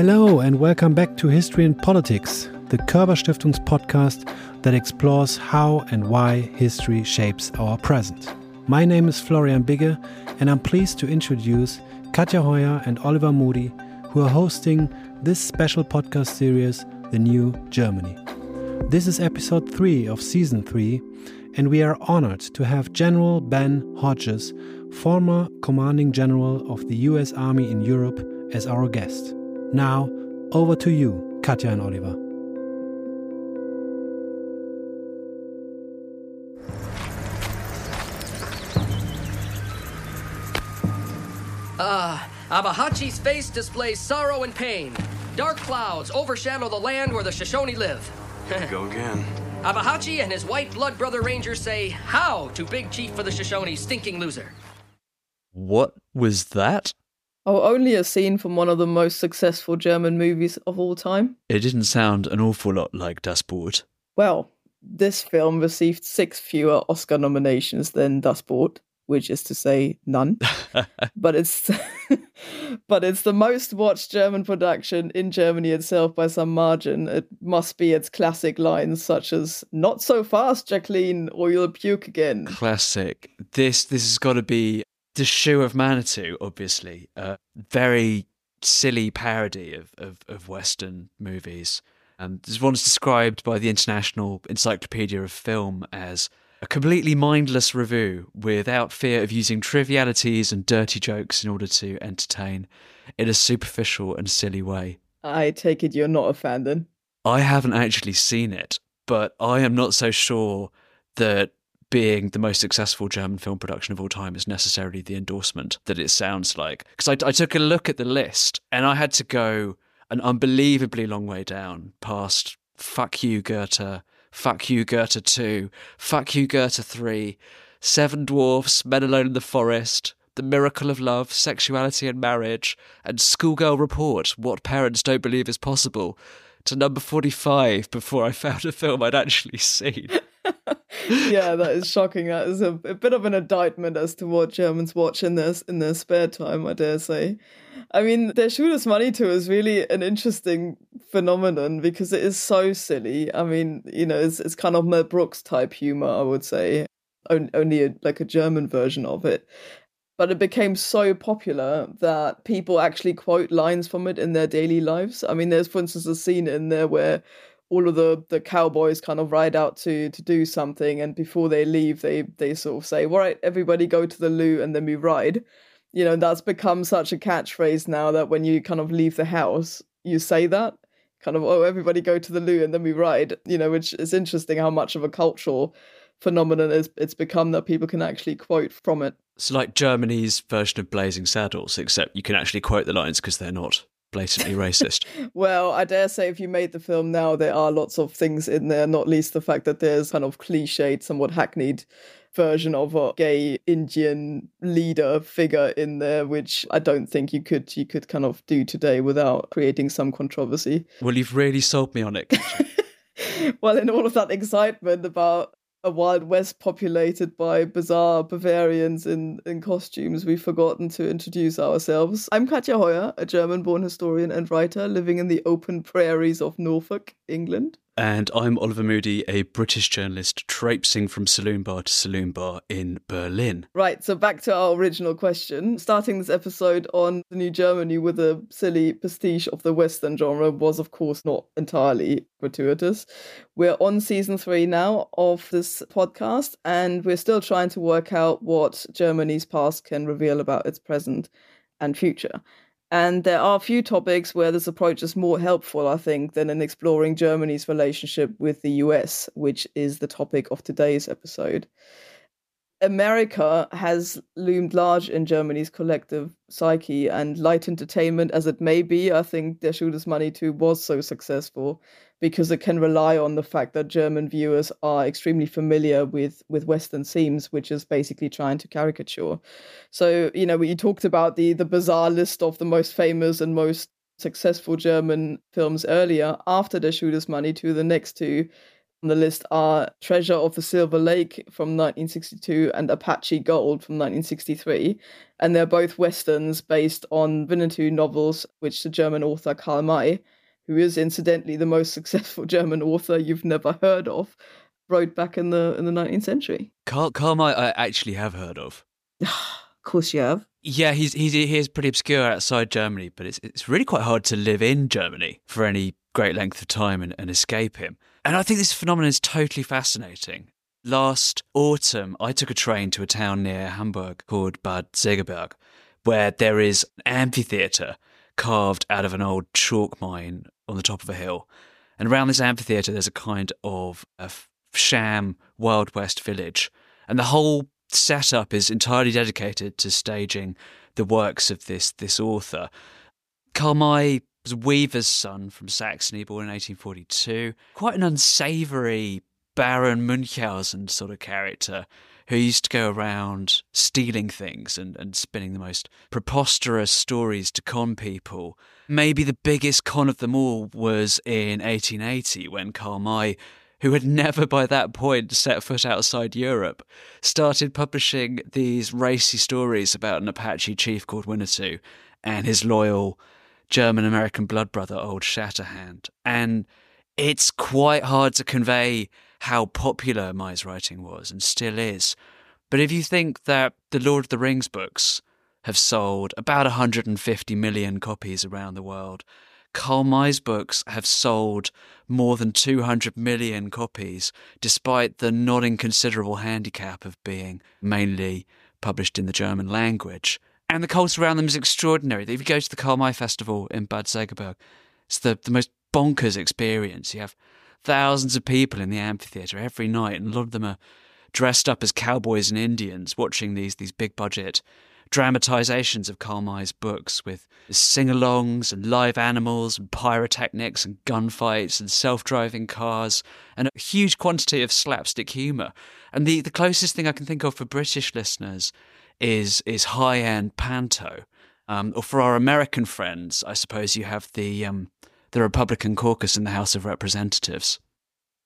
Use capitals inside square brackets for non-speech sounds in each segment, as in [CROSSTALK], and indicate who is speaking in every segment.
Speaker 1: Hello and welcome back to History and Politics, the Körber Stiftungs podcast that explores how and why history shapes our present. My name is Florian Bigge, and I'm pleased to introduce Katja Hoyer and Oliver Moody, who are hosting this special podcast series, The New Germany. This is episode 3 of season 3, and we are honored to have General Ben Hodges, former commanding general of the US Army in Europe, as our guest. Now, over to you, Katja and Oliver.
Speaker 2: Ah, Abahachi's face displays sorrow and pain. Dark clouds overshadow the land where the Shoshone live.
Speaker 3: Go again. [LAUGHS]
Speaker 2: Abahachi and his white blood brother rangers say how to Big Chief for the Shoshone, stinking loser.
Speaker 4: What was that?
Speaker 5: Oh, only a scene from one of the most successful German movies of all time.
Speaker 4: It didn't sound an awful lot like Das Boot.
Speaker 5: Well, this film received six fewer Oscar nominations than Das Boot, which is to say none. [LAUGHS] but it's [LAUGHS] but it's the most watched German production in Germany itself by some margin. It must be its classic lines such as "Not so fast, Jacqueline, or you'll puke again."
Speaker 4: Classic. This this has got to be the shoe of Manitou, obviously. A very silly parody of, of, of Western movies. And this one's described by the International Encyclopedia of Film as a completely mindless review without fear of using trivialities and dirty jokes in order to entertain in a superficial and silly way.
Speaker 5: I take it you're not a fan then?
Speaker 4: I haven't actually seen it, but I am not so sure that being the most successful German film production of all time is necessarily the endorsement that it sounds like. Because I, I, took a look at the list and I had to go an unbelievably long way down past Fuck You Goethe, Fuck You Goethe 2, Fuck You Goethe 3, Seven Dwarfs, Men Alone in the Forest, The Miracle of Love, Sexuality and Marriage, and Schoolgirl Report, What Parents Don't Believe Is Possible, to number 45 before I found a film I'd actually seen.
Speaker 5: Yeah, that is shocking. That is a, a, bit of an indictment as to what Germans watch in their in their spare time. I dare say. I mean, Der Schuh des Manitou is really an interesting phenomenon because it is so silly. I mean, you know, it's it's kind of Mel Brooks type humor, I would say. Only a, like a German version of it, but it became so popular that people actually quote lines from it in their daily lives. I mean, there's for instance a scene in there where all of the the cowboys kind of ride out to to do something and before they leave they they sort of say all right everybody go to the loo and then we ride. You know that's become such a catchphrase now that when you kind of leave the house you say that kind of oh everybody go to the loo and then we ride. You know which is interesting how much of a cultural phenomenon it's, it's become that people can actually quote from it.
Speaker 4: It's like germany's version of blazing saddles except you can actually quote the lines because they're not blatantly racist. [LAUGHS]
Speaker 5: well, I dare say if you made the film now, there are lots of things in there, not least the fact that there's kind of cliched, somewhat hackneyed version of a gay Indian leader figure in there, which I don't think you could you could kind of do today without creating some controversy.
Speaker 4: Well, you've really sold me on it. [LAUGHS]
Speaker 5: well, in all of that excitement about a wild west populated by bizarre Bavarians in, in costumes, we've forgotten to introduce ourselves. I'm Katja Hoyer, a German born historian and writer living in the open prairies of Norfolk, England.
Speaker 4: And I'm Oliver Moody, a British journalist traipsing from saloon bar to saloon bar in Berlin.
Speaker 5: Right, so back to our original question. Starting this episode on the New Germany with a silly pastiche of the Western genre was, of course, not entirely gratuitous. We're on season three now of this podcast, and we're still trying to work out what Germany's past can reveal about its present and future. And there are a few topics where this approach is more helpful, I think, than in exploring Germany's relationship with the US, which is the topic of today's episode. America has loomed large in Germany's collective psyche, and light entertainment as it may be, I think Der Schuh des Manitou was so successful because it can rely on the fact that German viewers are extremely familiar with with Western themes, which is basically trying to caricature. So, you know, you talked about the the bizarre list of the most famous and most successful German films earlier. After Der Schuh des Manitou the next two on the list are Treasure of the Silver Lake from 1962 and Apache Gold from 1963. And they're both westerns based on Winnetou novels, which the German author Karl May, who is incidentally the most [LAUGHS] successful German author you've never heard of, wrote back in the in the 19th century.
Speaker 4: Karl, Karl May I uh, actually have heard of. [SIGHS]
Speaker 5: of course you have.
Speaker 4: Yeah, he's he's he's pretty obscure outside Germany, but it's it's really quite hard to live in Germany for any great length of time and, and escape him. And I think this phenomenon is totally fascinating. Last autumn, I took a train to a town near Hamburg called Bad Segeberg, where there is an amphitheatre carved out of an old chalk mine on the top of a hill. And around this amphitheatre, there's a kind of a sham Wild West village. And the whole setup is entirely dedicated to staging the works of this, this author. May was weaver's son from Saxony, born in 1842. Quite an unsavoury Baron Munchausen sort of character who used to go around stealing things and, and spinning the most preposterous stories to con people. Maybe the biggest con of them all was in 1880 when Karl May, who had never by that point set foot outside Europe, started publishing these racy stories about an Apache chief called Winnetou and his loyal German American blood brother, Old Shatterhand. And it's quite hard to convey how popular May's writing was and still is. But if you think that the Lord of the Rings books have sold about 150 million copies around the world, Karl May's books have sold more than 200 million copies, despite the not inconsiderable handicap of being mainly published in the German language. And the culture around them is extraordinary. If you go to the Karl May Festival in Bad Segeberg, it's the, the most bonkers experience. You have thousands of people in the amphitheatre every night, and a lot of them are dressed up as cowboys and Indians watching these, these big budget dramatizations of Karl books with sing alongs and live animals and pyrotechnics and gunfights and self driving cars and a huge quantity of slapstick humour. And the, the closest thing I can think of for British listeners is is high end panto. Um, or for our American friends, I suppose you have the um, the Republican caucus in the House of Representatives.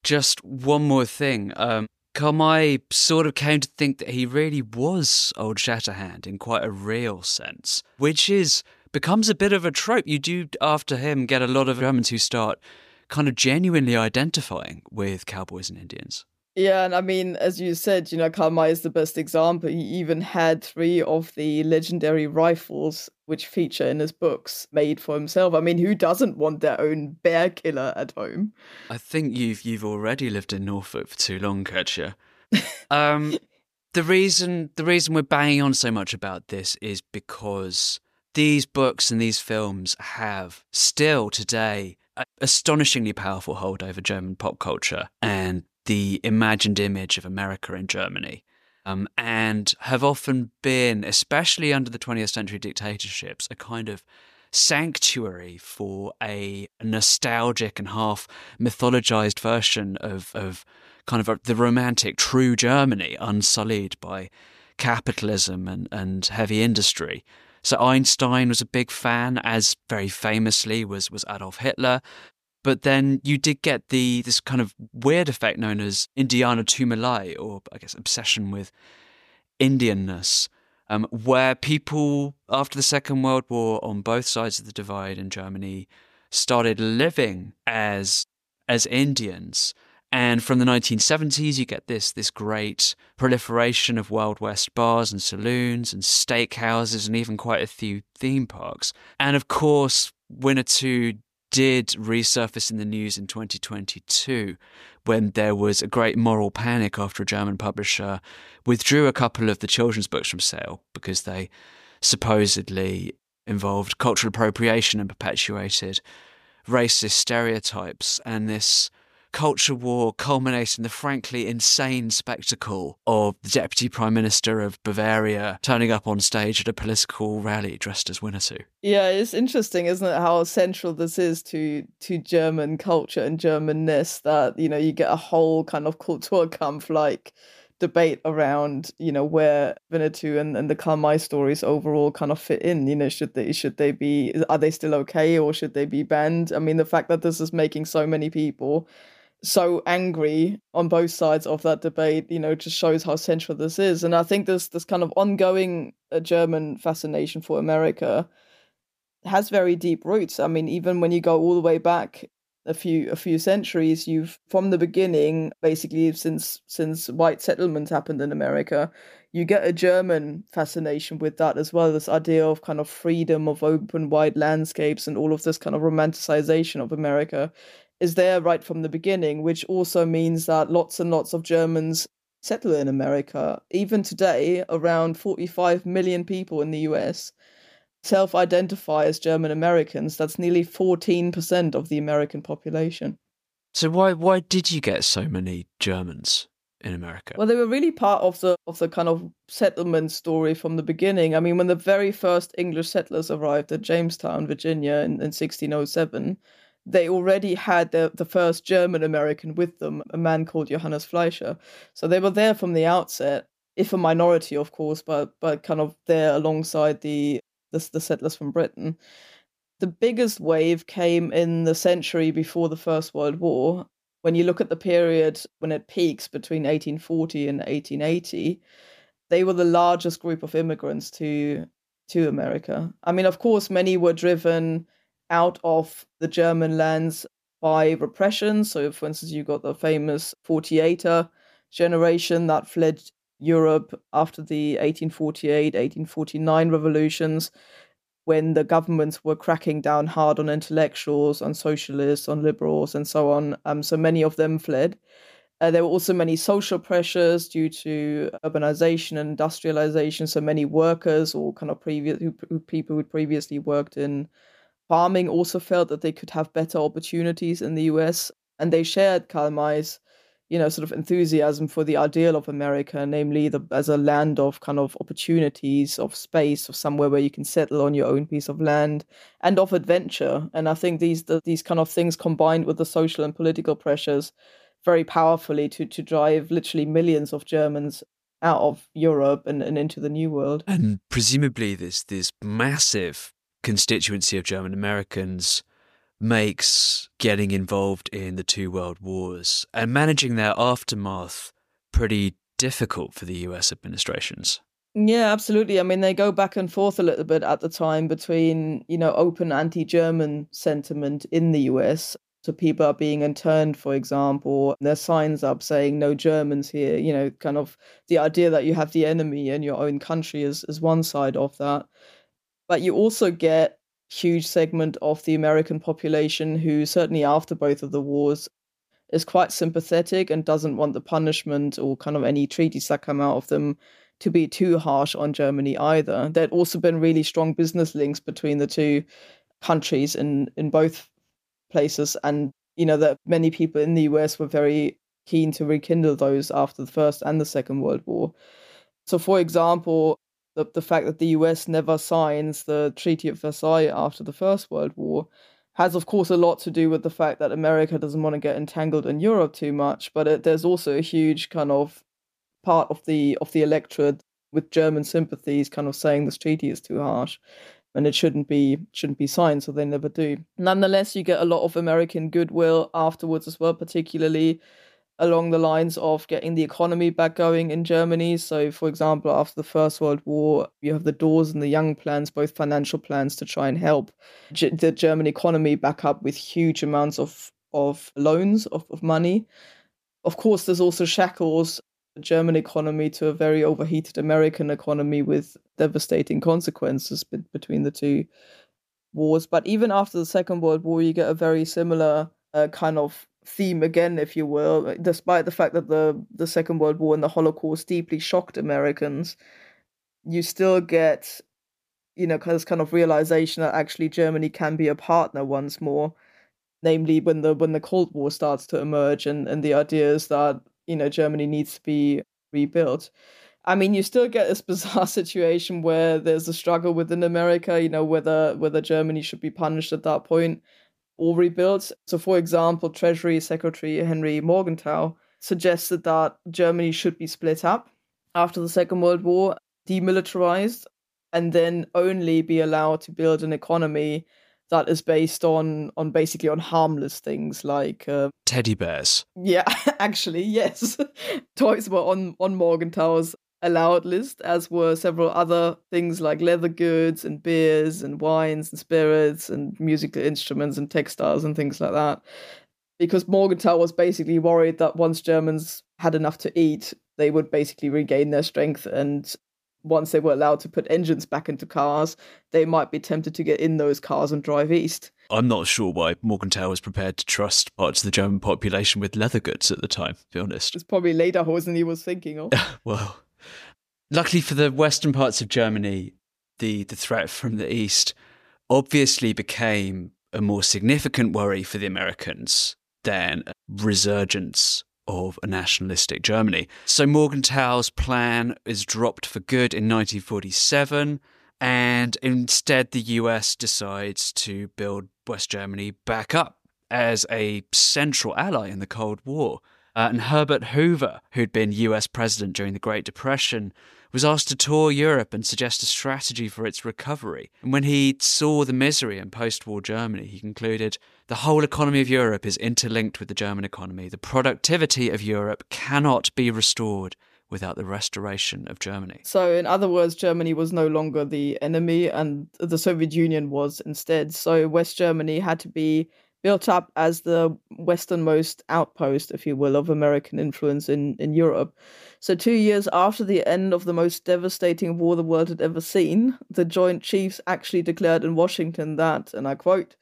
Speaker 4: Just one more thing. Um, May sort of came to think that he really was Old Shatterhand in quite a real sense, which is becomes a bit of a trope. You do, after him, get a lot of Germans who start kind of genuinely identifying with cowboys and Indians.
Speaker 5: Yeah, and I mean, as you said, you know, Karl May is the best example. He even had three of the legendary rifles which feature in his books made for himself. I mean, who doesn't want their own bear killer at home?
Speaker 4: I think you've you've already lived in Norfolk for too long, Katja. Um, [LAUGHS] the reason the reason we're banging on so much about this is because these books and these films have still today astonishingly powerful hold over German pop culture and the imagined image of America in Germany. Um, and have often been, especially under the 20th century dictatorships, a kind of sanctuary for a nostalgic and half mythologized version of, of kind of the romantic true Germany, unsullied by capitalism and, and heavy industry. So Einstein was a big fan, as very famously was was Adolf Hitler. But then you did get the this kind of weird effect known as Indianertümelei, or I guess obsession with Indianness, um, where people after the Second World War on both sides of the divide in Germany started living as as Indians. And from the 1970s, you get this this great proliferation of Wild West bars and saloons and steakhouses and even quite a few theme parks. And of course, Winnetou did resurface in the news in 2022 when there was a great moral panic after a German publisher withdrew a couple of the children's books from sale because they supposedly involved cultural appropriation and perpetuated racist stereotypes. And this culture war culminates in the frankly insane spectacle of the Deputy Prime Minister of Bavaria turning up on stage at a political rally dressed as Winnetou.
Speaker 5: Yeah, it's interesting, isn't it, how central this is to to German culture and Germanness that, you know, you get a whole kind of Kulturkampf like debate around you know where Winnetou and, and the Karl May stories overall kind of fit in. You know, should they should they be are they still okay or should they be banned? I mean, the fact that this is making so many people so angry on both sides of that debate, you know, just shows how central this is. And I think this this kind of ongoing uh, German fascination for America has very deep roots. I mean, even when you go all the way back a few a few centuries, you've from the beginning, basically since since white settlement happened in America, you get a German fascination with that as well. This idea of kind of freedom, of open, wide landscapes, and all of this kind of romanticization of America is there right from the beginning, which also means that lots and lots of Germans settle in America. Even today, around 45 million people in the US self identify as German Americans. That's nearly 14% of the American population.
Speaker 4: So why why did you get so many Germans? in America?
Speaker 5: Well, they were really part of the of the kind of settlement story from the beginning. I mean, when the very first English settlers arrived at Jamestown, Virginia, in, in 1607, they already had the, the first German American with them, a man called Johannes Fleischer. So they were there from the outset, if a minority, of course, but but kind of there alongside the the, the settlers from Britain. The biggest wave came in the century before the First World War, when you look at the period when it peaks between 1840 and 1880, they were the largest group of immigrants to to America. I mean, of course, many were driven out of the German lands by repression. So, for instance, you got the famous 48er generation that fled Europe after the 1848 1849 revolutions when the governments were cracking down hard on intellectuals, on socialists, on liberals, and so on. Um, so many of them fled. Uh, there were also many social pressures due to urbanization and industrialization. So many workers or kind of previous who, who people who previously worked in farming also felt that they could have better opportunities in the US, and they shared Karl May's you know, sort of enthusiasm for the ideal of America, namely the, as a land of kind of opportunities, of space, of somewhere where you can settle on your own piece of land, and of adventure. And I think these the, these kind of things combined with the social and political pressures very powerfully to to drive literally millions of Germans out of Europe and, and into the New World.
Speaker 4: And presumably, this this massive constituency of German Americans makes getting involved in the two world wars and managing their aftermath pretty difficult for the US administrations.
Speaker 5: Yeah, absolutely. I mean, they go back and forth a little bit at the time between, you know, open anti German sentiment in the US. So people are being interned, for example. There's signs up saying no Germans here, you know, kind of the idea that you have the enemy in your own country is, is one side of that. But you also get huge segment of the American population who, certainly after both of the wars, is quite sympathetic and doesn't want the punishment or kind of any treaties that come out of them to be too harsh on Germany either. There'd also been really strong business links between the two countries in, in both places. And, you know, that many people in the US were very keen to rekindle those after the First and the Second World War. So, for example, the, the fact that the US never signs the Treaty of Versailles after the First World War has, of course, a lot to do with the fact that America doesn't want to get entangled in Europe too much. But it, there's also a huge kind of part of the of the electorate with German sympathies, kind of saying this treaty is too harsh and it shouldn't be shouldn't be signed, so they never do. Nonetheless, you get a lot of American goodwill afterwards as well, particularly along the lines of getting the economy back going in Germany. So, for example, after the First World War, you have the Dawes and the Young plans, both financial plans to try and help G- the German economy back up with huge amounts of, of loans, of, of money. Of course, there's also shackles the German economy to a very overheated American economy with devastating consequences be- between the two wars. But even after the Second World War, you get a very similar uh, kind of theme again, if you will, uh, despite the fact that the the Second World War and the Holocaust deeply shocked Americans, you still get, you know, this kind of realization that actually Germany can be a partner once more. Namely, when the when the Cold War starts to emerge, and and the idea is that you know Germany needs to be rebuilt. I mean, you still get this [LAUGHS] bizarre situation where there's a struggle within America, you know, whether whether Germany should be punished at that point or rebuilt. So, for example, Treasury Secretary Henry Morgenthau suggested that Germany should be split up after the Second World War, demilitarized, and then only be allowed to build an economy that is based on on basically on harmless things like uh,
Speaker 4: teddy bears.
Speaker 5: Yeah, [LAUGHS] actually, yes. [LAUGHS] Toys were on on Morgenthau's allowed list, as were several other things like leather goods and beers and wines and spirits and musical instruments and textiles and things like that. Because Morgenthau was basically worried that once Germans had enough to eat, they would basically regain their strength and once they were allowed to put engines back into cars, they might be tempted to get in those cars and drive east.
Speaker 4: I'm not sure why Morgenthau was prepared to trust parts of the German population with leather goods at the time, to be honest.
Speaker 5: It's probably Lederhosen he was thinking of. [LAUGHS]
Speaker 4: well, luckily for the western parts of Germany, the, the threat from the east obviously became a more significant worry for the Americans than a resurgence of a nationalistic Germany. So Morgenthau's plan is dropped for good in 1947, and instead the US decides to build West Germany back up as a central ally in the Cold War. Uh, and Herbert Hoover, who'd been US president during the Great Depression, was asked to tour Europe and suggest a strategy for its recovery. And when he saw the misery in post war Germany, he concluded the whole economy of Europe is interlinked with the German economy. The productivity of Europe cannot be restored without the restoration of Germany.
Speaker 5: So, in other words, Germany was no longer the enemy and the Soviet Union was instead. So, West Germany had to be built up as the westernmost outpost, if you will, of American influence in, in Europe. So, two years after the end of the most devastating war the world had ever seen, the Joint Chiefs actually declared in Washington that, and I quote,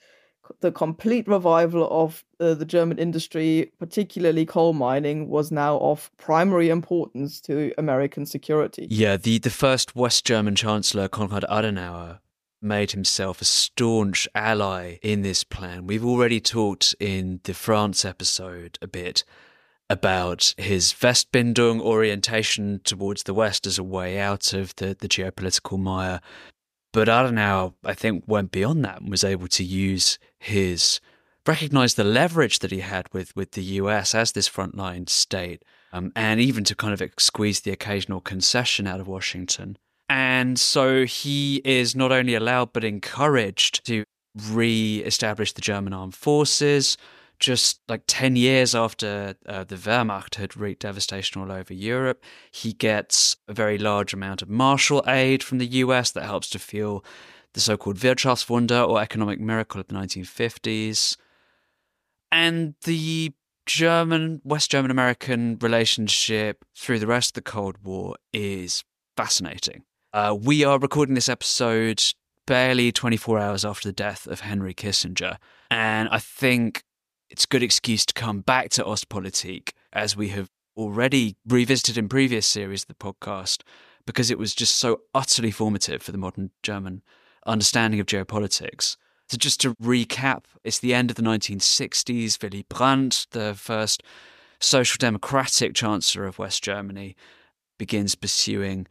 Speaker 5: the complete revival of uh, the German industry, particularly coal mining, was now of primary importance to American security.
Speaker 4: Yeah, the, the first West German Chancellor, Konrad Adenauer, made himself a staunch ally in this plan. We've already talked in the France episode a bit about his Westbindung orientation towards the West as a way out of the, the geopolitical mire. But Adenauer, I think, went beyond that and was able to use his recognize the leverage that he had with, with the US as this frontline state, um, and even to kind of squeeze the occasional concession out of Washington and so he is not only allowed but encouraged to re establish the German armed forces. Just like 10 years after uh, the Wehrmacht had wreaked devastation all over Europe, he gets a very large amount of Marshall aid from the US that helps to fuel the so called Wirtschaftswunder or economic miracle of the 1950s. And the German, West German American relationship through the rest of the Cold War is fascinating. Uh, we are recording this episode barely 24 hours after the death of Henry Kissinger. And I think it's a good excuse to come back to Ostpolitik, as we have already revisited in previous series of the podcast, because it was just so utterly formative for the modern German understanding of geopolitics. So, just to recap, it's the end of the 1960s. Willy Brandt, the first social democratic chancellor of West Germany, begins pursuing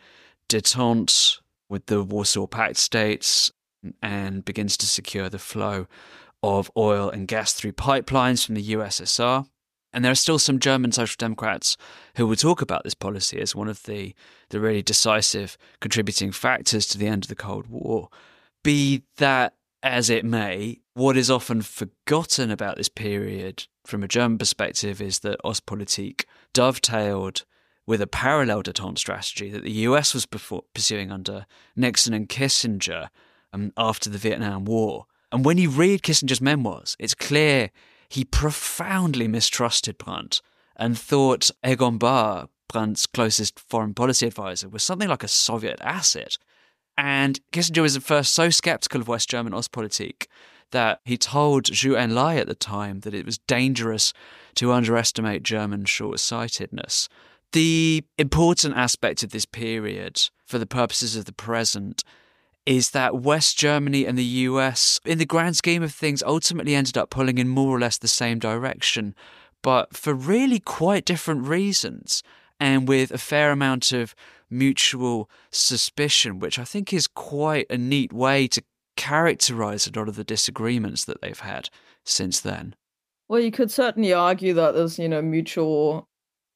Speaker 4: detente with the Warsaw Pact states and begins to secure the flow of oil and gas through pipelines from the USSR. And there are still some German Social Democrats who will talk about this policy as one of the, the really decisive contributing factors to the end of the Cold War. Be that as it may, what is often forgotten about this period from a German perspective is that Ostpolitik dovetailed with a parallel detente strategy that the US was pursuing under Nixon and Kissinger um, after the Vietnam War. And when you read Kissinger's memoirs, it's clear he profoundly mistrusted Brandt and thought Egon Bahr, Brandt's closest foreign policy advisor, was something like a Soviet asset. And Kissinger was at first so skeptical of West German Ostpolitik that he told Zhou Enlai at the time that it was dangerous to underestimate German short sightedness. The important aspect of this period, for the purposes of the present, is that West Germany and the US, in the grand scheme of things, ultimately ended up pulling in more or less the same direction, but for really quite different reasons, and with a fair amount of mutual suspicion, which I think is quite a neat way to characterize a lot of the disagreements that they've had since then.
Speaker 5: Well, you could certainly argue that there's, you know, mutual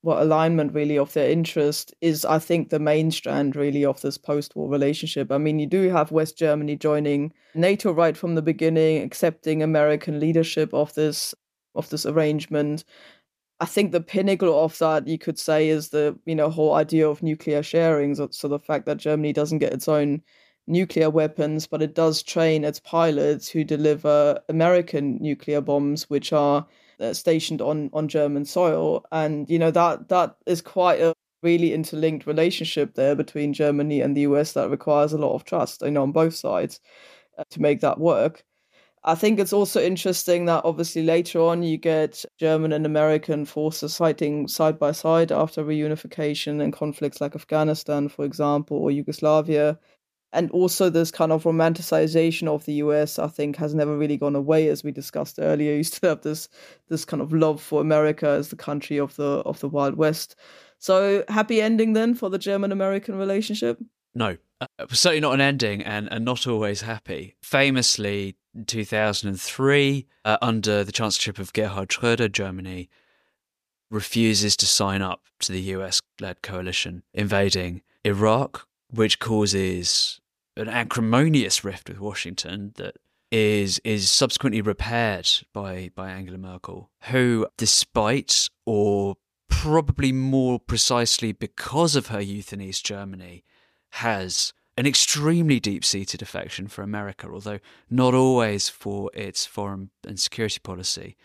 Speaker 5: what alignment really of their interest is i think the main strand really of this post-war relationship. I mean you do have west germany joining nato right from the beginning accepting american leadership of this of this arrangement. I think the pinnacle of that you could say is the you know whole idea of nuclear sharing. So, so the fact that germany doesn't get its own nuclear weapons but it does train its pilots who deliver american nuclear bombs which are uh, stationed on on German soil, and you know that that is quite a really interlinked relationship there between Germany and the US that requires a lot of trust, you know, on both sides uh, to make that work. I think it's also interesting that obviously later on you get German and American forces fighting side by side after reunification and conflicts like Afghanistan, for example, or Yugoslavia and also this kind of romanticization of the US, I think, has never really gone away, as we discussed earlier. [LAUGHS] You still have this this kind of love for America as the country of the of the Wild West. So happy ending then for the German American relationship.
Speaker 4: No, uh, certainly not an ending, and and not always happy. Famously, in 2003, uh, under the chancellorship of Gerhard Schröder, Germany refuses to sign up to the US led coalition invading Iraq, which causes an acrimonious rift with Washington that is is subsequently repaired by by Angela Merkel, who, despite or probably more precisely because of her youth in East Germany, has an extremely deep seated affection for America, although not always for its foreign and security policy.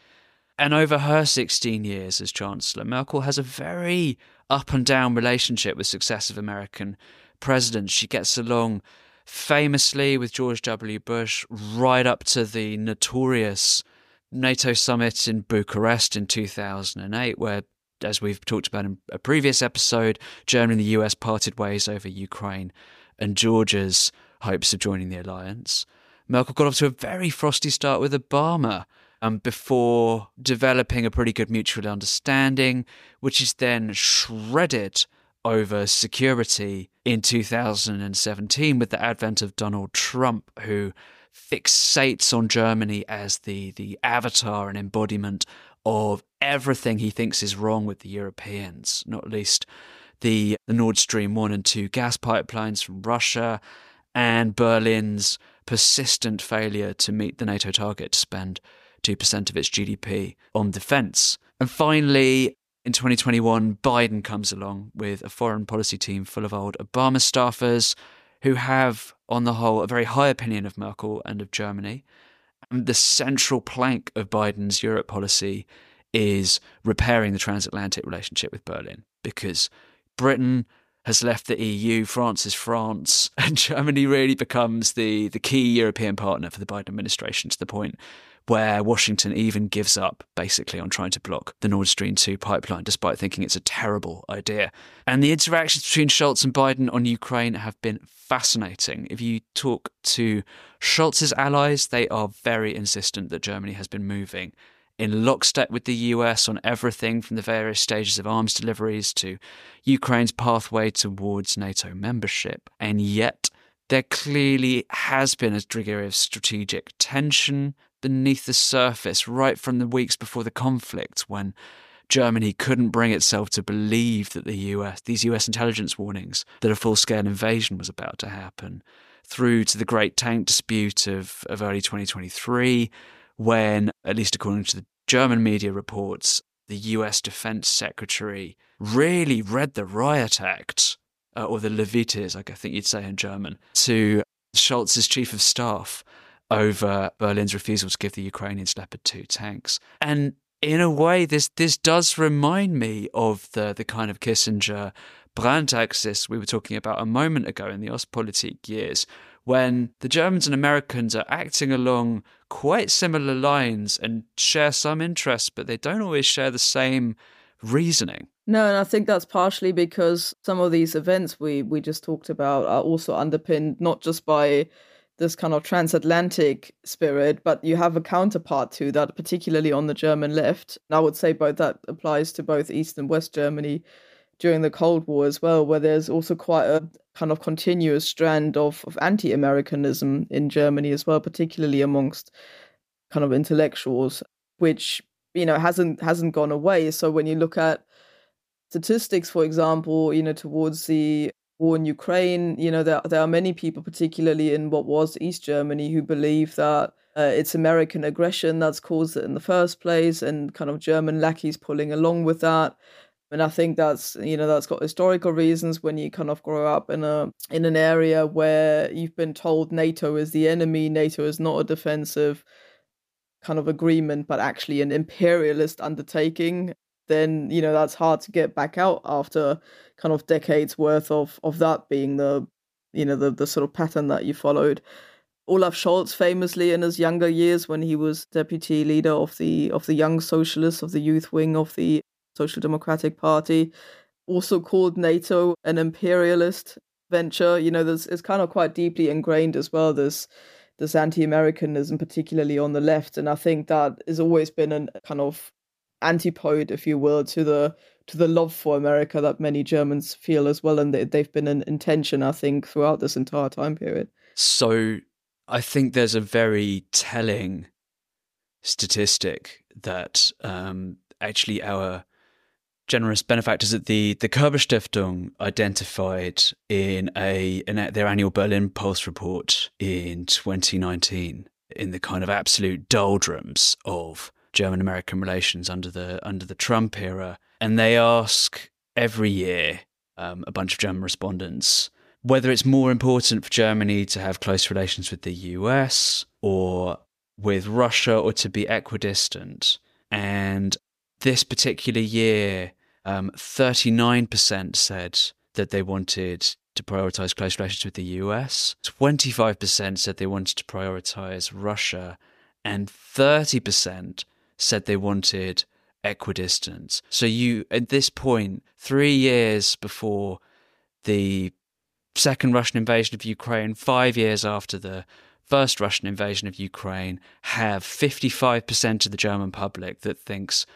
Speaker 4: And over her 16 years as Chancellor, Merkel has a very up and down relationship with successive American presidents. She gets along famously with George W. Bush right up to the notorious NATO summit in Bucharest in 2008, where, as we've talked about in a previous episode, Germany and the US parted ways over Ukraine and Georgia's hopes of joining the alliance. Merkel got off to a very frosty start with Obama um, before developing a pretty good mutual understanding, which is then shredded over security in 2017 with the advent of Donald Trump, who fixates on Germany as the, the avatar and embodiment of everything he thinks is wrong with the Europeans, not least the, the Nord Stream 1 and 2 gas pipelines from Russia and Berlin's persistent failure to meet the NATO target to spend 2% of its GDP on defense. And finally, in 2021, Biden comes along with a foreign policy team full of old Obama staffers who have, on the whole, a very high opinion of Merkel and of Germany. And the central plank of Biden's Europe policy is repairing the transatlantic relationship with Berlin because Britain has left the EU, France is France, [LAUGHS] and Germany really becomes the, the key European partner for the Biden administration to the point where Washington even gives up basically on trying to block the Nord Stream 2 pipeline, despite thinking it's a terrible idea. And the interactions between Scholz and Biden on Ukraine have been fascinating. If you talk to Scholz's allies, they are very insistent that Germany has been moving in lockstep with the US on everything from the various stages of arms deliveries to Ukraine's pathway towards NATO membership. And yet, there clearly has been a degree of strategic tension beneath the surface right from the weeks before the conflict when Germany couldn't bring itself to believe that the US, these US intelligence warnings that a full scale invasion was about to happen, through to the great tank dispute of, of early 2023, when, at least according to the German media reports, the US Defense Secretary really read the riot act, uh, or the Levites, like I think you'd say in German, to Scholz's chief of staff over Berlin's refusal to give the Ukrainians Leopard 2 tanks. And in a way, this this does remind me of the the kind of Kissinger Brandt axis we were talking about a moment ago in the Ostpolitik years, when the Germans and Americans are acting along quite similar lines and share some interests, but they don't always share the same reasoning.
Speaker 5: No, and I think that's partially because some of these events we we just talked about are also underpinned not just by this kind of transatlantic spirit, but you have a counterpart to that, particularly on the German left. And I would say both that applies to both East and West Germany during the Cold War as well, where there's also quite a kind of continuous strand of, of anti Americanism in Germany as well, particularly amongst kind of intellectuals, which, you know, hasn't hasn't gone away. So when you look at statistics, for example, you know, towards the war in Ukraine, you know, there, there are many people, particularly in what was East Germany, who believe that uh, it's American aggression that's caused it in the first place and kind of German lackeys pulling along with that. And I think that's you know that's got historical reasons when you kind of grow up in a in an area where you've been told NATO is the enemy, NATO is not a defensive kind of agreement, but actually an imperialist undertaking, then you know that's hard to get back out after kind of decades worth of of that being the you know the the sort of pattern that you followed. Olaf Scholz famously in his younger years when he was deputy leader of the of the young socialists of the youth wing of the Social Democratic Party also called NATO an imperialist venture you know there's it's kind of quite deeply ingrained as well this this anti-Americanism, particularly on the left, and I think that has always been a kind of antipode, if you will, to the to the love for America that many Germans feel as well, and they, they've been an intention, I think, throughout this entire time period.
Speaker 4: So, I think there's a very telling statistic that um, actually our generous benefactors at the the Körber identified in a in their annual Berlin Pulse report in 2019 in the kind of absolute doldrums of German American relations under the under the Trump era, and they ask every year um, a bunch of German respondents whether it's more important for Germany to have close relations with the US or with Russia or to be equidistant. And this particular year, um, 39% said that they wanted to prioritize close relations with the US, 25% said they wanted to prioritize Russia, and 30% said they wanted equidistance. So you, at this point, three years before the second Russian invasion of Ukraine, five years after the first Russian invasion of Ukraine, have 55% of the German public that thinks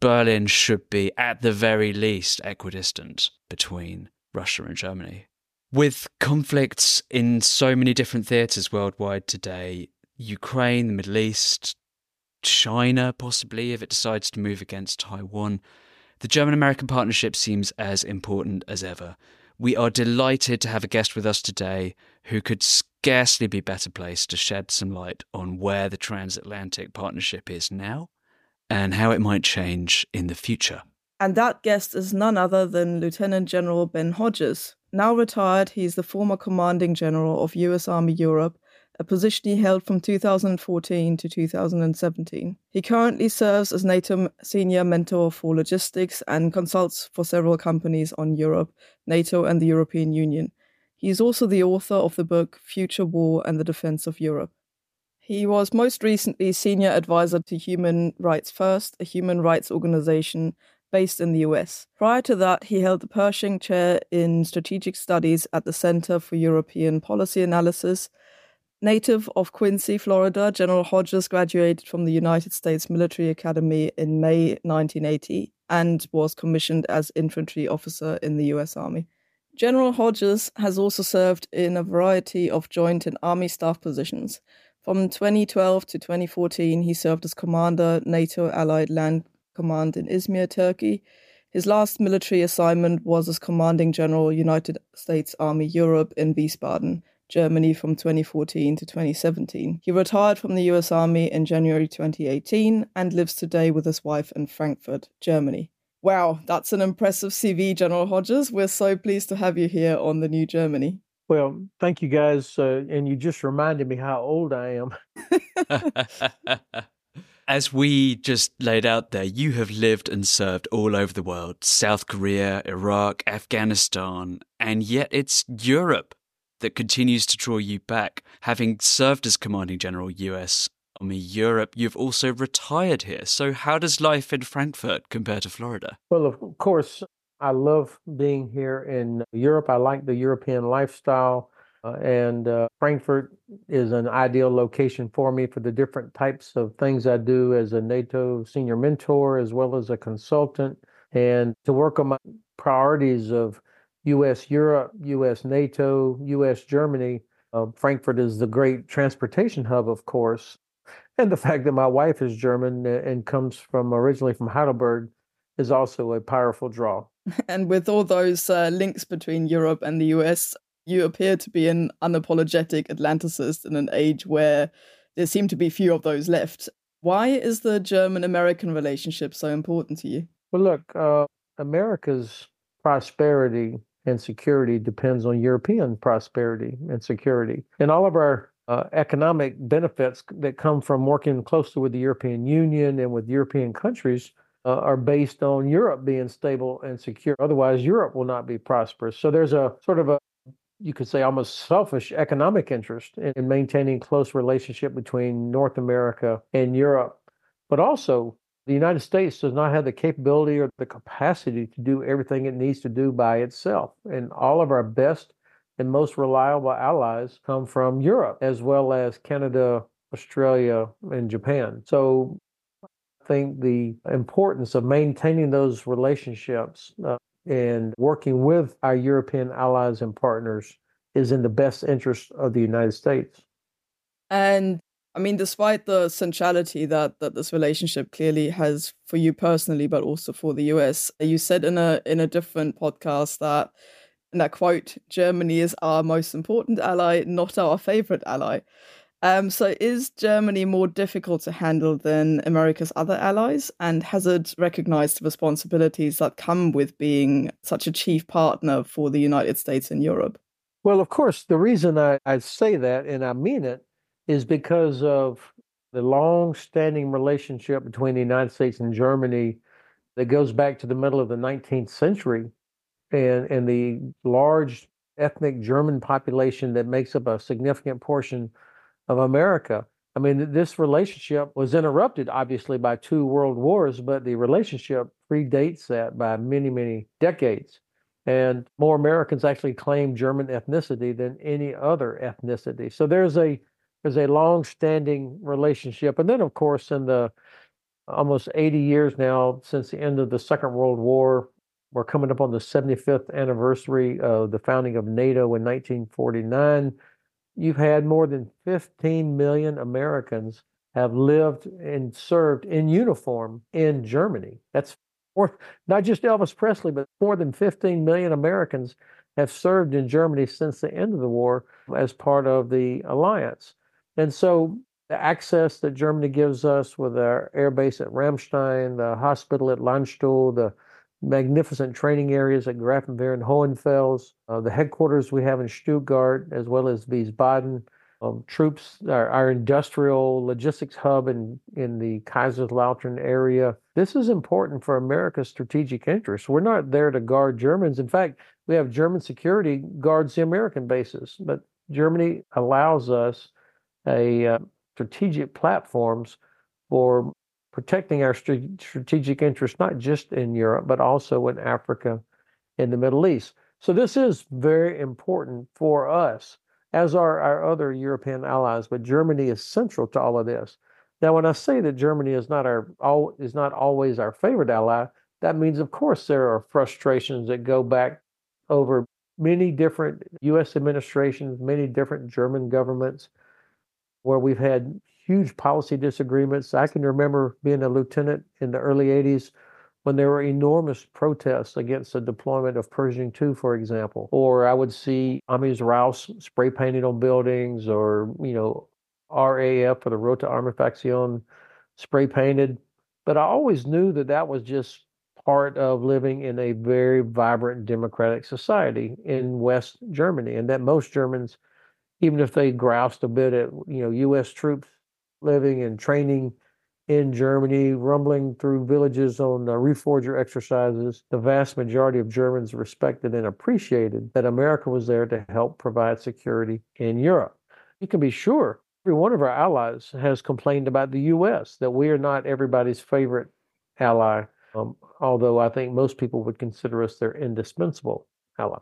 Speaker 4: Berlin should be, at the very least, equidistant between Russia and Germany. With conflicts in so many different theatres worldwide today, Ukraine, the Middle East, China, possibly, if it decides to move against Taiwan, the German American partnership seems as important as ever. We are delighted to have a guest with us today who could scarcely be better placed to shed some light on where the transatlantic partnership is now and how it might change in the future.
Speaker 5: And that guest is none other than Lieutenant General Ben Hodges. Now retired, he is the former commanding general of US Army Europe, a position he held from 2014 to 2017. He currently serves as NATO senior mentor for logistics and consults for several companies on Europe, NATO, and the European Union. He is also the author of the book Future War and the Defense of Europe. He was most recently senior advisor to Human Rights First, a human rights organization based in the US. Prior to that, he held the Pershing Chair in Strategic Studies at the Center for European Policy Analysis. Native of Quincy, Florida, General Hodges graduated from the United States Military Academy in May 1980 and was commissioned as infantry officer in the US Army. General Hodges has also served in a variety of joint and Army staff positions. From 2012 to 2014, he served as commander NATO Allied Land Command in Izmir, Turkey. His last military assignment was as commanding general United States Army Europe in Wiesbaden, Germany from 2014 to 2017. He retired from the US Army in January 2018 and lives today with his wife in Frankfurt, Germany. Wow, that's an impressive CV, General Hodges. We're so pleased to have you here on the New Germany.
Speaker 3: Well, thank you guys. Uh, and you just reminded me how old I am. [LAUGHS] [LAUGHS]
Speaker 4: As we just laid out there, you have lived and served all over the world South Korea, Iraq, Afghanistan, and yet it's Europe that continues to draw you back. Having served as Commanding General US Army Europe, you've also retired here. So, how does life in Frankfurt compare to Florida?
Speaker 3: Well, of course, I love being here in Europe. I like the European lifestyle. Uh, and uh, Frankfurt is an ideal location for me for the different types of things I do as a NATO senior mentor, as well as a consultant, and to work on my priorities of US Europe, US NATO, US Germany. Uh, Frankfurt is the great transportation hub, of course. And the [LAUGHS] fact that my wife is German and comes from originally from Heidelberg is also a powerful draw. [LAUGHS]
Speaker 5: And with all those uh, links between Europe and the US, you appear to be an unapologetic Atlanticist in an age where there seem to be few of those left. Why is the German American relationship so important to you?
Speaker 3: Well, look, uh, America's prosperity and security depends on European prosperity and security. And all of our uh, economic benefits that come from working closely with the European Union and with European countries uh, are based on Europe being stable and secure. Otherwise, Europe will not be prosperous. So there's a sort of a you could say almost selfish economic interest in, in maintaining close relationship between North America and Europe, but also the United States does not have the capability or the capacity to do everything it needs to do by itself. And all of our best and most reliable allies come from Europe, as well as Canada, Australia, and Japan. So I think the importance of maintaining those relationships uh, and working with our European allies and partners is in the best interest of the United States.
Speaker 5: And I mean, despite the centrality that, that this relationship clearly has for you personally, but also for the US, you said in a in a different podcast that and that quote, Germany is our most important ally, not our favorite ally. Um, so, is Germany more difficult to handle than America's other allies? And has it recognized the responsibilities that come with being such a chief partner for the United States and Europe?
Speaker 3: Well, of course, the reason I, I say that, and I mean it, is because of the long standing relationship between the United States and Germany that goes back to the middle of the 19th century and, and the large ethnic German population that makes up a significant portion of America. I mean, this relationship was interrupted, obviously, by two world wars, but the relationship predates that by many, many decades. And more Americans actually claim German ethnicity than any other ethnicity. So there's a there's a long-standing relationship. And then, of course, in the almost 80 years now since the end of the Second World War, we're coming up on the 75th anniversary of the founding of NATO in 1949 you've had more than 15 million Americans have lived and served in uniform in Germany. That's more, not just Elvis Presley, but more than 15 million Americans have served in Germany since the end of the war as part of the alliance. And so the access that Germany gives us with our air base at Ramstein, the hospital at Landstuhl, the magnificent training areas at Grafenwehr and Hohenfels, uh, the headquarters we have in Stuttgart, as well as Wiesbaden. Um, troops, our, our, industrial logistics hub in, in the Kaiserslautern area. This is important for America's strategic interests. We're not there to guard Germans. In fact, we have German security guards the American bases, but Germany allows us a uh, strategic platforms for protecting our strategic interests, not just in Europe, but also in Africa and the Middle East. So this is very important for us, as are our other European allies. But Germany is central to all of this. Now, when I say that Germany is not our all is not always our favorite ally, that means, of course, there are frustrations that go back over many different U.S. administrations, many different German governments, where we've had huge policy disagreements. I can remember being a lieutenant in the early 80s when there were enormous protests against the deployment of Pershing 2, for example. Or I would see Amis Raus spray painted on buildings or, you know, RAF or the Rote Armee Fraktion spray painted. But I always knew that that was just part of living in a very vibrant democratic society in West Germany, and that most Germans, even if they groused a bit at you know U.S. troops living and training in Germany, rumbling through villages on reforger exercises. The vast majority of Germans respected and appreciated that America was there to help provide security in Europe. You can be sure every one of our allies has complained about the U.S., that we are not everybody's favorite ally, um, although I think most people would consider us their indispensable ally.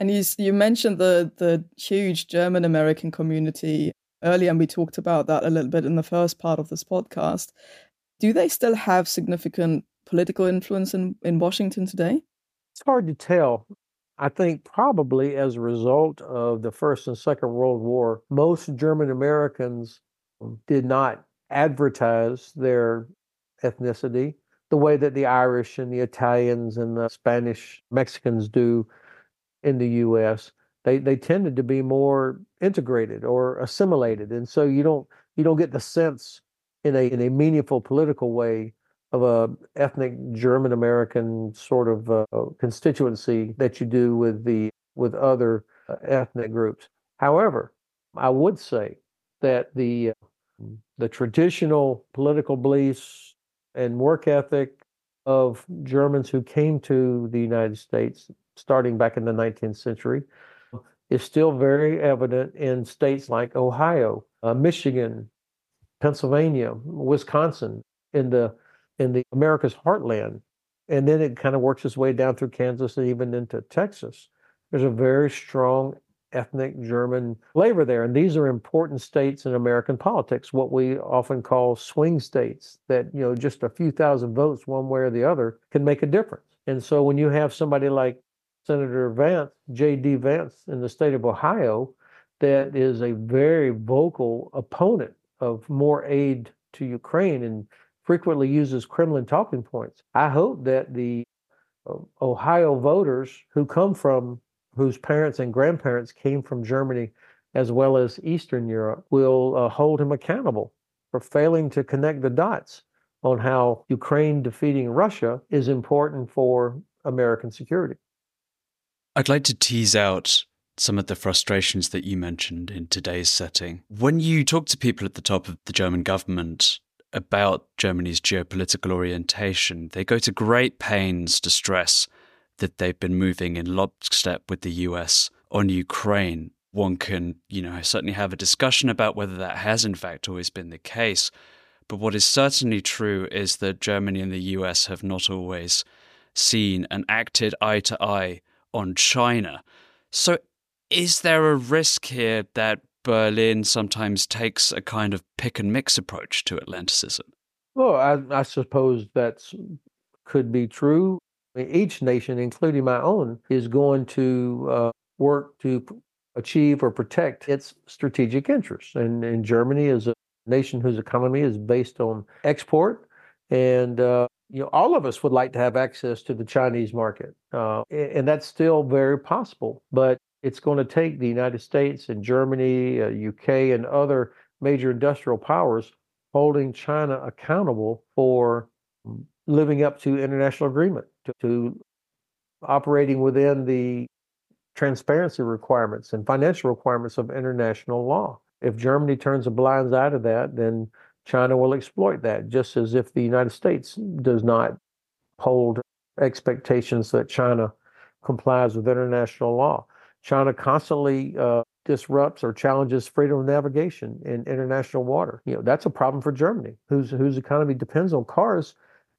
Speaker 5: And you, you mentioned the, the huge German American community earlier, and we talked about that a little bit in the first part of this podcast. Do they still have significant political influence in, in Washington today?
Speaker 3: It's hard to tell. I think probably as a result of the First and Second World War, most German Americans did not advertise their ethnicity. the way that the Irish and the Italians and the Spanish Mexicans do in the US. They they tended to be more integrated or assimilated. And so you don't you don't get the sense in a in a meaningful political way of a ethnic German American sort of uh, constituency that you do with the with other uh, ethnic groups. However, I would say that the the traditional political beliefs and work ethic of Germans who came to the United States starting back in the 19th century is still very evident in states like Ohio, uh, Michigan, Pennsylvania, Wisconsin, in the in the America's heartland, and then it kind of works its way down through Kansas and even into Texas. There's a very strong ethnic German flavor there, and these are important states in American politics. What we often call swing states, that you know just a few thousand votes one way or the other can make a difference. And so when you have somebody like Senator Vance, J.D. Vance in the state of Ohio, that is a very vocal opponent of more aid to Ukraine and frequently uses Kremlin talking points. I hope that the uh, Ohio voters who come from, whose parents and grandparents came from Germany as well as Eastern Europe, will uh, hold him accountable for failing to connect the dots on how Ukraine defeating Russia is important for American security.
Speaker 4: I'd like to tease out some of the frustrations that you mentioned in today's setting. When you talk to people at the top of the German government about Germany's geopolitical orientation, they go to great pains to stress that they've been moving in lockstep with the US on Ukraine. One can, you know, certainly have a discussion about whether that has in fact always been the case. But what is certainly true is that Germany and the US have not always seen and acted eye to eye on China. So, is there a risk here that Berlin sometimes takes a kind of pick and mix approach to Atlanticism?
Speaker 3: Well, I, I suppose that could be true. Each nation, including my own, is going to uh, work to achieve or protect its strategic interests. And, and Germany is a nation whose economy is based on export, and uh, you know, all of us would like to have access to the Chinese market, uh, and that's still very possible. But it's going to take the United States and Germany, uh, UK, and other major industrial powers holding China accountable for living up to international agreement, to, to operating within the transparency requirements and financial requirements of international law. If Germany turns a blind eye to that, then China will exploit that, just as if the United States does not hold expectations that China complies with international law. China constantly uh, disrupts or challenges freedom of navigation in international water. You know, that's a problem for Germany, whose whose economy depends on cars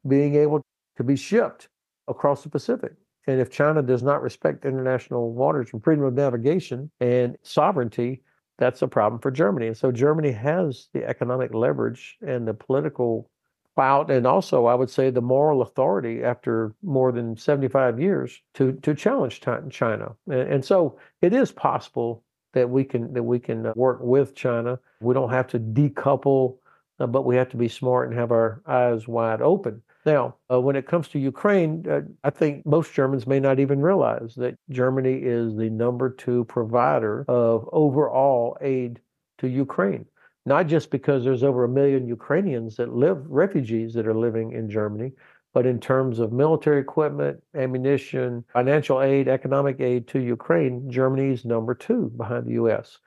Speaker 3: being able to be shipped across the Pacific. And if China does not respect international waters and freedom of navigation and sovereignty, that's a problem for Germany. And so Germany has the economic leverage and the political clout, and also I would say the moral authority after more than 75 years to to challenge China. And, so it is possible that we can that we can uh, work with China. We don't have to decouple, uh, but we have to be smart and have our eyes wide open. Now, uh, when it comes to Ukraine, uh, I think most Germans may not even realize that Germany is the number two provider of overall aid to Ukraine. Not just because there's over a million Ukrainians that live, refugees that are living in Germany, but in terms of military equipment, ammunition, financial aid, economic aid to Ukraine, Germany is number two behind the US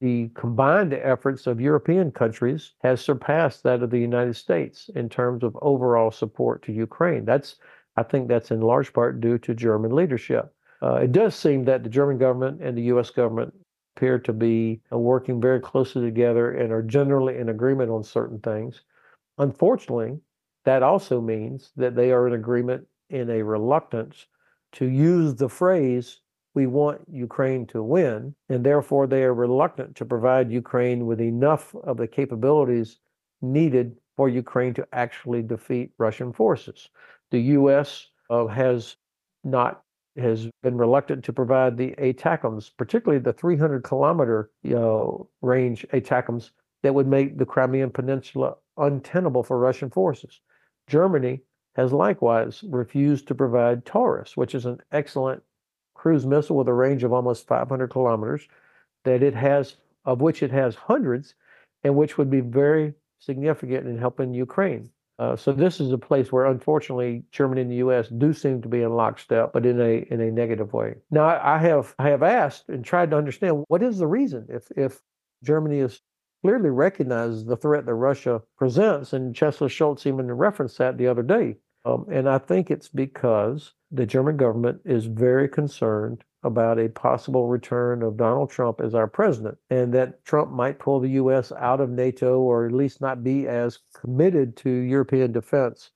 Speaker 3: the combined efforts of European countries has surpassed that of the United States in terms of overall support to Ukraine. That's, I think, that's in large part due to German leadership. Uh, it does seem that the German government and the U.S. government appear to be uh, working very closely together and are generally in agreement on certain things. Unfortunately, that also means that they are in agreement in a reluctance to use the phrase we want Ukraine to win, and therefore they are reluctant to provide Ukraine with enough of the capabilities needed for Ukraine to actually defeat Russian forces. The U.S. Uh, has not has been reluctant to provide the ATACMS, particularly the 300 kilometer you know, range ATACMS that would make the Crimean Peninsula untenable for Russian forces. Germany has likewise refused to provide Taurus, which is an excellent cruise missile with a range of almost 500 kilometers, that it has, of which it has hundreds, and which would be very significant in helping Ukraine. Uh, so this is a place where, unfortunately, Germany and the U.S. do seem to be in lockstep, but in a in a negative way. Now, I have I have asked and tried to understand what is the reason if if Germany is clearly recognizes the threat that Russia presents, and Chancellor Scholz even referenced that the other day. Um, and I think it's because the German government is very concerned about a possible return of Donald Trump as our president, and that Trump might pull the U.S. out of NATO or at least not be as committed to European defense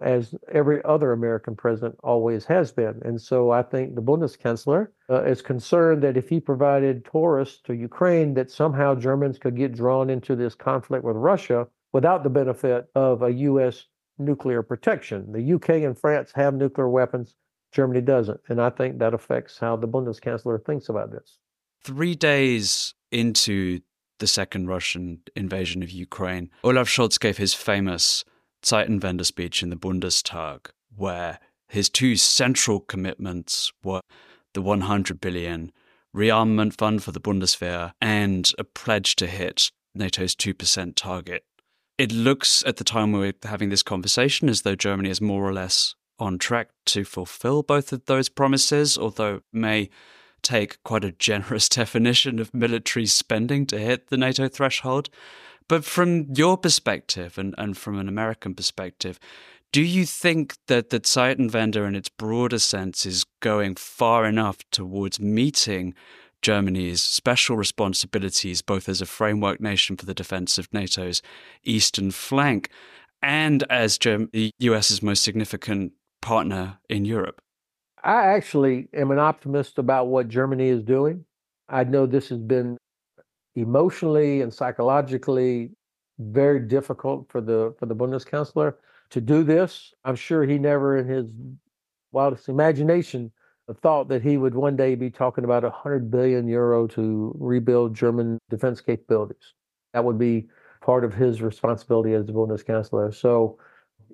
Speaker 3: as every other American president always has been. And so I think the Bundeskanzler uh, is concerned that if he provided Taurus to Ukraine, that somehow Germans could get drawn into this conflict with Russia without the benefit of a U.S. nuclear protection. The UK and France have nuclear weapons. Germany doesn't. And I think that affects how the Bundeskanzler thinks about this.
Speaker 4: Three days into the second Russian invasion of Ukraine, Olaf Scholz gave his famous Zeitenwende speech in the Bundestag, where his two central commitments were the 100 billion rearmament fund for the Bundeswehr and a pledge to hit NATO's 2% target. It looks at the time we're having this conversation as though Germany is more or less on track to fulfill both of those promises, although it may take quite a [LAUGHS] generous definition of military spending to hit the NATO threshold. But from your perspective and, and from an American perspective, do you think that the Zeitenwende in its broader sense is going far enough towards meeting Germany's special responsibilities, both as a framework nation for the defense of NATO's eastern flank and as Germ- the US's most significant partner in Europe?
Speaker 3: I actually am an optimist about what Germany is doing. I know this has been emotionally and psychologically very difficult for the for the Bundeskanzler to do this. I'm sure he never in his wildest imagination thought that he would one day be talking about 100 billion euro to rebuild German defense capabilities. That would be part of his responsibility as the Bundeskanzler. So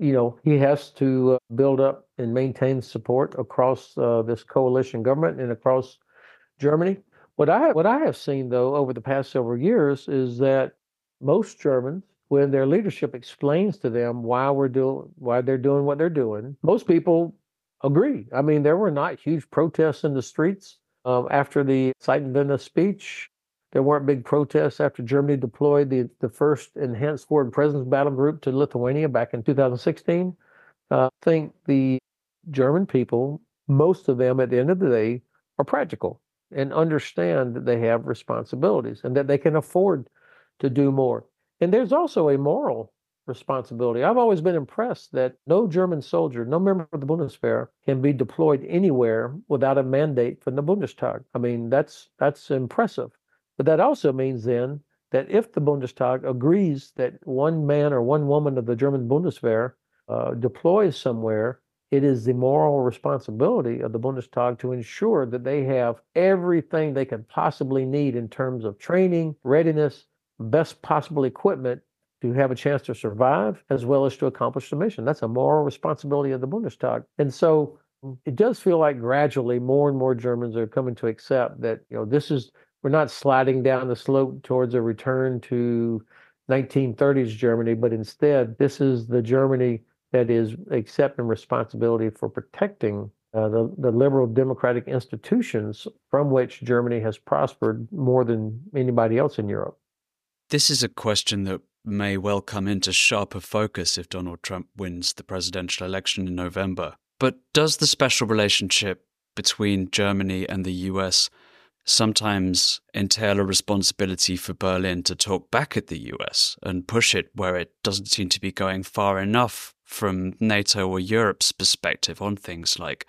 Speaker 3: you know, he has to uh, build up and maintain support across uh, this coalition government and across Germany. What I what I have seen though over the past several years is that most Germans, when their leadership explains to them why we're doing why they're doing what they're doing, most people agree. I mean, there were not huge protests in the streets um, after the Zeitenwende speech. There weren't big protests after Germany deployed the, the first enhanced forward presence battle group to Lithuania back in 2016. Uh, I think the German people, most of them at the end of the day, are practical and understand that they have responsibilities and that they can afford to do more. And there's also a moral responsibility. I've always been impressed that no German soldier, no member of the Bundeswehr can be deployed anywhere without a mandate from the Bundestag. I mean, that's that's impressive. But that also means then that if the Bundestag agrees that one man or one woman of the German Bundeswehr uh, deploys somewhere, it is the moral responsibility of the Bundestag to ensure that they have everything they can possibly need in terms of training, readiness, best possible equipment to have a chance to survive as well as to accomplish the mission. That's a moral responsibility of the Bundestag. And so it does feel like gradually more and more Germans are coming to accept that, you know, this is we're not sliding down the slope towards a return to 1930s Germany, but instead, this is the Germany that is accepting responsibility for protecting uh, the, the liberal democratic institutions from which Germany has prospered more than anybody else in Europe.
Speaker 4: This is a question that may well come into sharper focus if Donald Trump wins the presidential election in November. But does the special relationship between Germany and the US sometimes entail a responsibility for Berlin to talk back at the US and push it where it doesn't seem to be going far enough from NATO or Europe's perspective on things like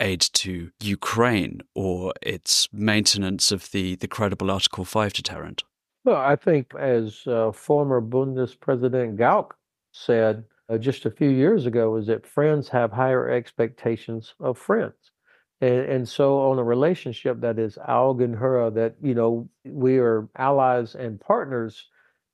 Speaker 4: aid to Ukraine or its maintenance of the, the credible Article 5 deterrent?
Speaker 3: Well, I think, as uh, former Bundespräsident Gauck said uh, just a few years ago, is that friends have higher expectations of friends. And, and so on a relationship that is Augenhöhe, that, you know, we are allies and partners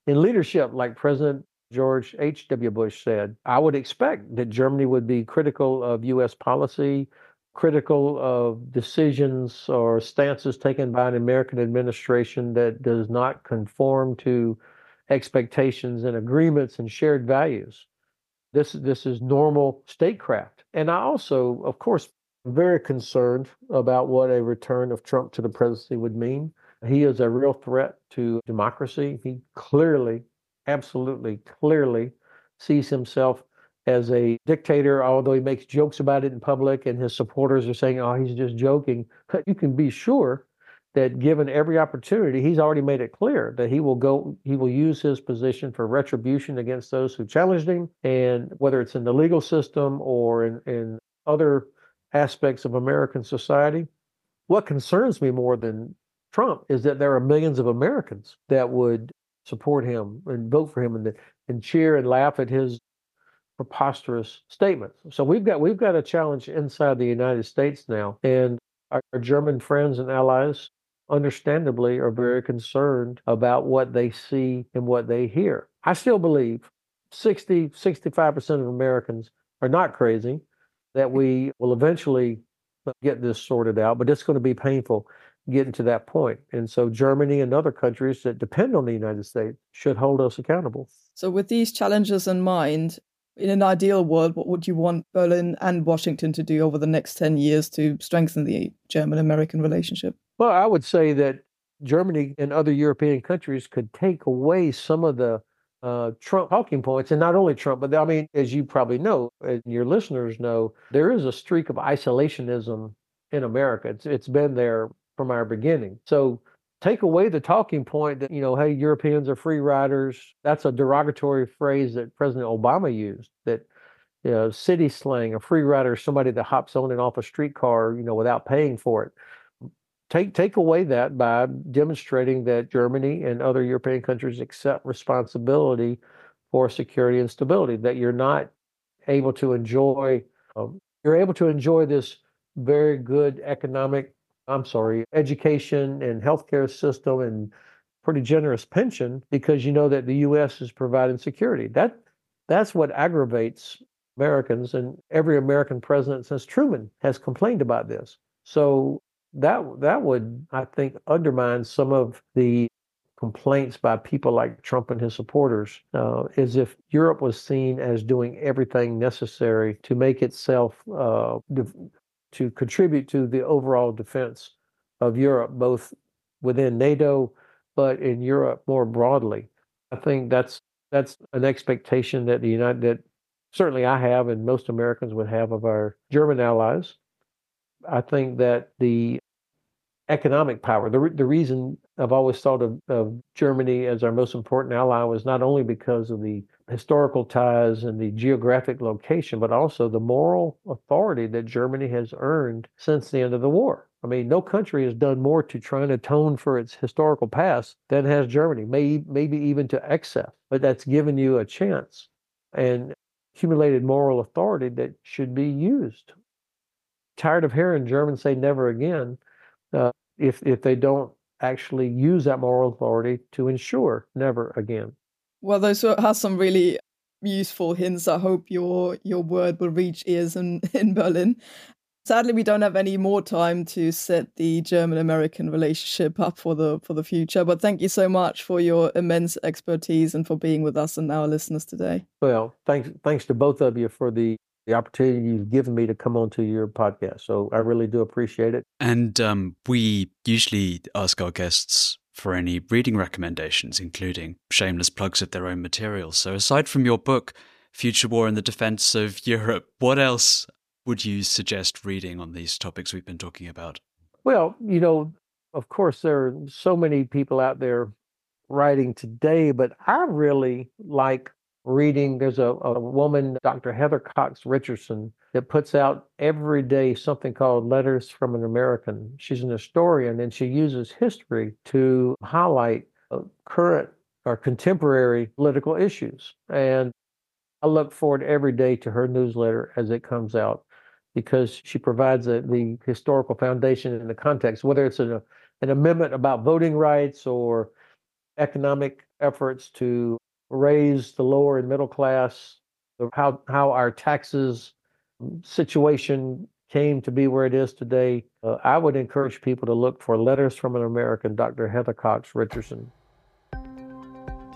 Speaker 3: in leadership, like President George H.W. Bush said. I would expect that Germany would be critical of U.S. policy, critical of decisions or stances taken by an American administration that does not conform to expectations and agreements and shared values. This, this is normal statecraft. And I also, of course, very concerned about what a return of Trump to the presidency would mean. He is a real threat to democracy. He clearly, absolutely, clearly sees himself as a dictator, although he makes jokes about it in public and his supporters are saying, oh, he's just joking. [LAUGHS] You can be sure that given every opportunity, he's already made it clear that he will go, he will use his position for retribution against those who challenged him. And whether it's in the legal system or in, in other aspects of American society, what concerns me more than Trump is that there are millions of Americans that would support him and vote for him and, and cheer and laugh at his preposterous statements. So we've got we've got a challenge inside the United States now, and our, our German friends and allies understandably are very concerned about what they see and what they hear. I still believe 60, 65% of Americans are not crazy, that we will eventually get this sorted out, but it's going to be painful getting to that point. And so Germany and other countries that depend on the United States should hold us accountable.
Speaker 5: So, with these challenges in mind, in an ideal world, what would you want Berlin and Washington to do over the next 10 years to strengthen the German American relationship?
Speaker 3: Well, I would say that Germany and other European countries could take away some of the uh, Trump talking points, and not only Trump, but I mean, as you probably know, and your listeners know, there is a streak of isolationism in America. It's it's been there from our beginning. So take away the talking point that you know, hey, Europeans are free riders. That's a derogatory phrase that President Obama used. That you know, city slang, a free rider is somebody that hops on and off a streetcar, you know, without paying for it take take away that by demonstrating that Germany and other European countries accept responsibility for security and stability. That you're not able to enjoy um, you're able to enjoy this very good economic I'm sorry education and healthcare system and pretty generous pension because you know that the U.S. is providing security. That that's what aggravates Americans, and every American president since Truman has complained about this. So that that would I think undermine some of the complaints by people like Trump and his supporters, uh, as if Europe was seen as doing everything necessary to make itself uh, to contribute to the overall defense of Europe, both within NATO, but in Europe more broadly. I think that's that's an expectation that the United that certainly I have and most Americans would have of our German allies. I think that the economic power, the, the reason I've always thought of, of Germany as our most important ally was not only because of the historical ties and the geographic location, but also the moral authority that Germany has earned since the end of the war. I mean, no country has done more to try and atone for its historical past than has Germany, may, maybe even to excess, but that's given you a chance and accumulated moral authority that should be used tired of hearing Germans say never again uh, if if they don't actually use that moral authority to ensure never again.
Speaker 5: Well, those are some really useful hints. I hope your your word will reach ears in, [LAUGHS] in Berlin. Sadly, we don't have any more time to set the German-American relationship up for the for the future. But thank you so much for your immense expertise and for being with us and our listeners today.
Speaker 3: Well, thanks thanks to both of you for the the opportunity you've given me to come onto your podcast. So I really do appreciate it.
Speaker 4: And um, we usually ask our guests for any reading recommendations, including shameless plugs of their own material. So aside from your book, Future War and the Defense of Europe, what else would you suggest reading on these topics we've been talking about?
Speaker 3: Well, you know, of course, there are so many people out there writing today, but I really like reading. There's a, a woman, Dr. Heather Cox Richardson, that puts out every day something called Letters from an American. She's an historian and she uses history to highlight uh, current or contemporary political issues. And I look forward every day to her newsletter as it comes out because she provides a, the historical foundation and the context, whether it's an, an amendment about voting rights or economic efforts to raise the lower and middle class, how how our taxes situation came to be where it is today, uh, I would encourage people to look for Letters from an American, Dr. Heather Cox Richardson.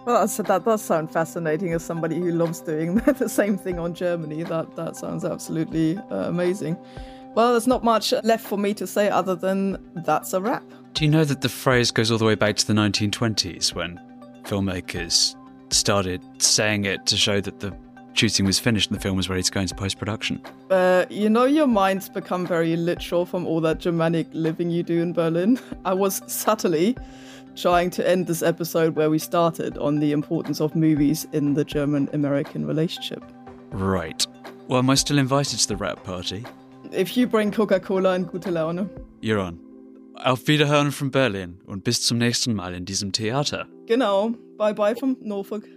Speaker 5: Well, that does sound fascinating as somebody who loves doing [LAUGHS] the same thing on Germany. That that sounds absolutely uh, amazing. Well, there's not much left for me to say other than that's a wrap.
Speaker 4: Do you know that the phrase goes all the way back to the 1920s when filmmakers started saying it to show that the shooting was finished and the film was ready to go into post production?
Speaker 5: Uh, you know, your mind's become very literal from all that Germanic living you do in Berlin. [LAUGHS] I was subtly trying to end this episode where we started on the importance of movies in the German American relationship.
Speaker 4: Right. Well, am I still invited to the wrap party?
Speaker 5: If you bring Coca Cola and gute Laune.
Speaker 4: You're on. Auf Wiederhören from Berlin und bis zum nächsten Mal in diesem Theater.
Speaker 5: Genau. Bye bye from Norfolk.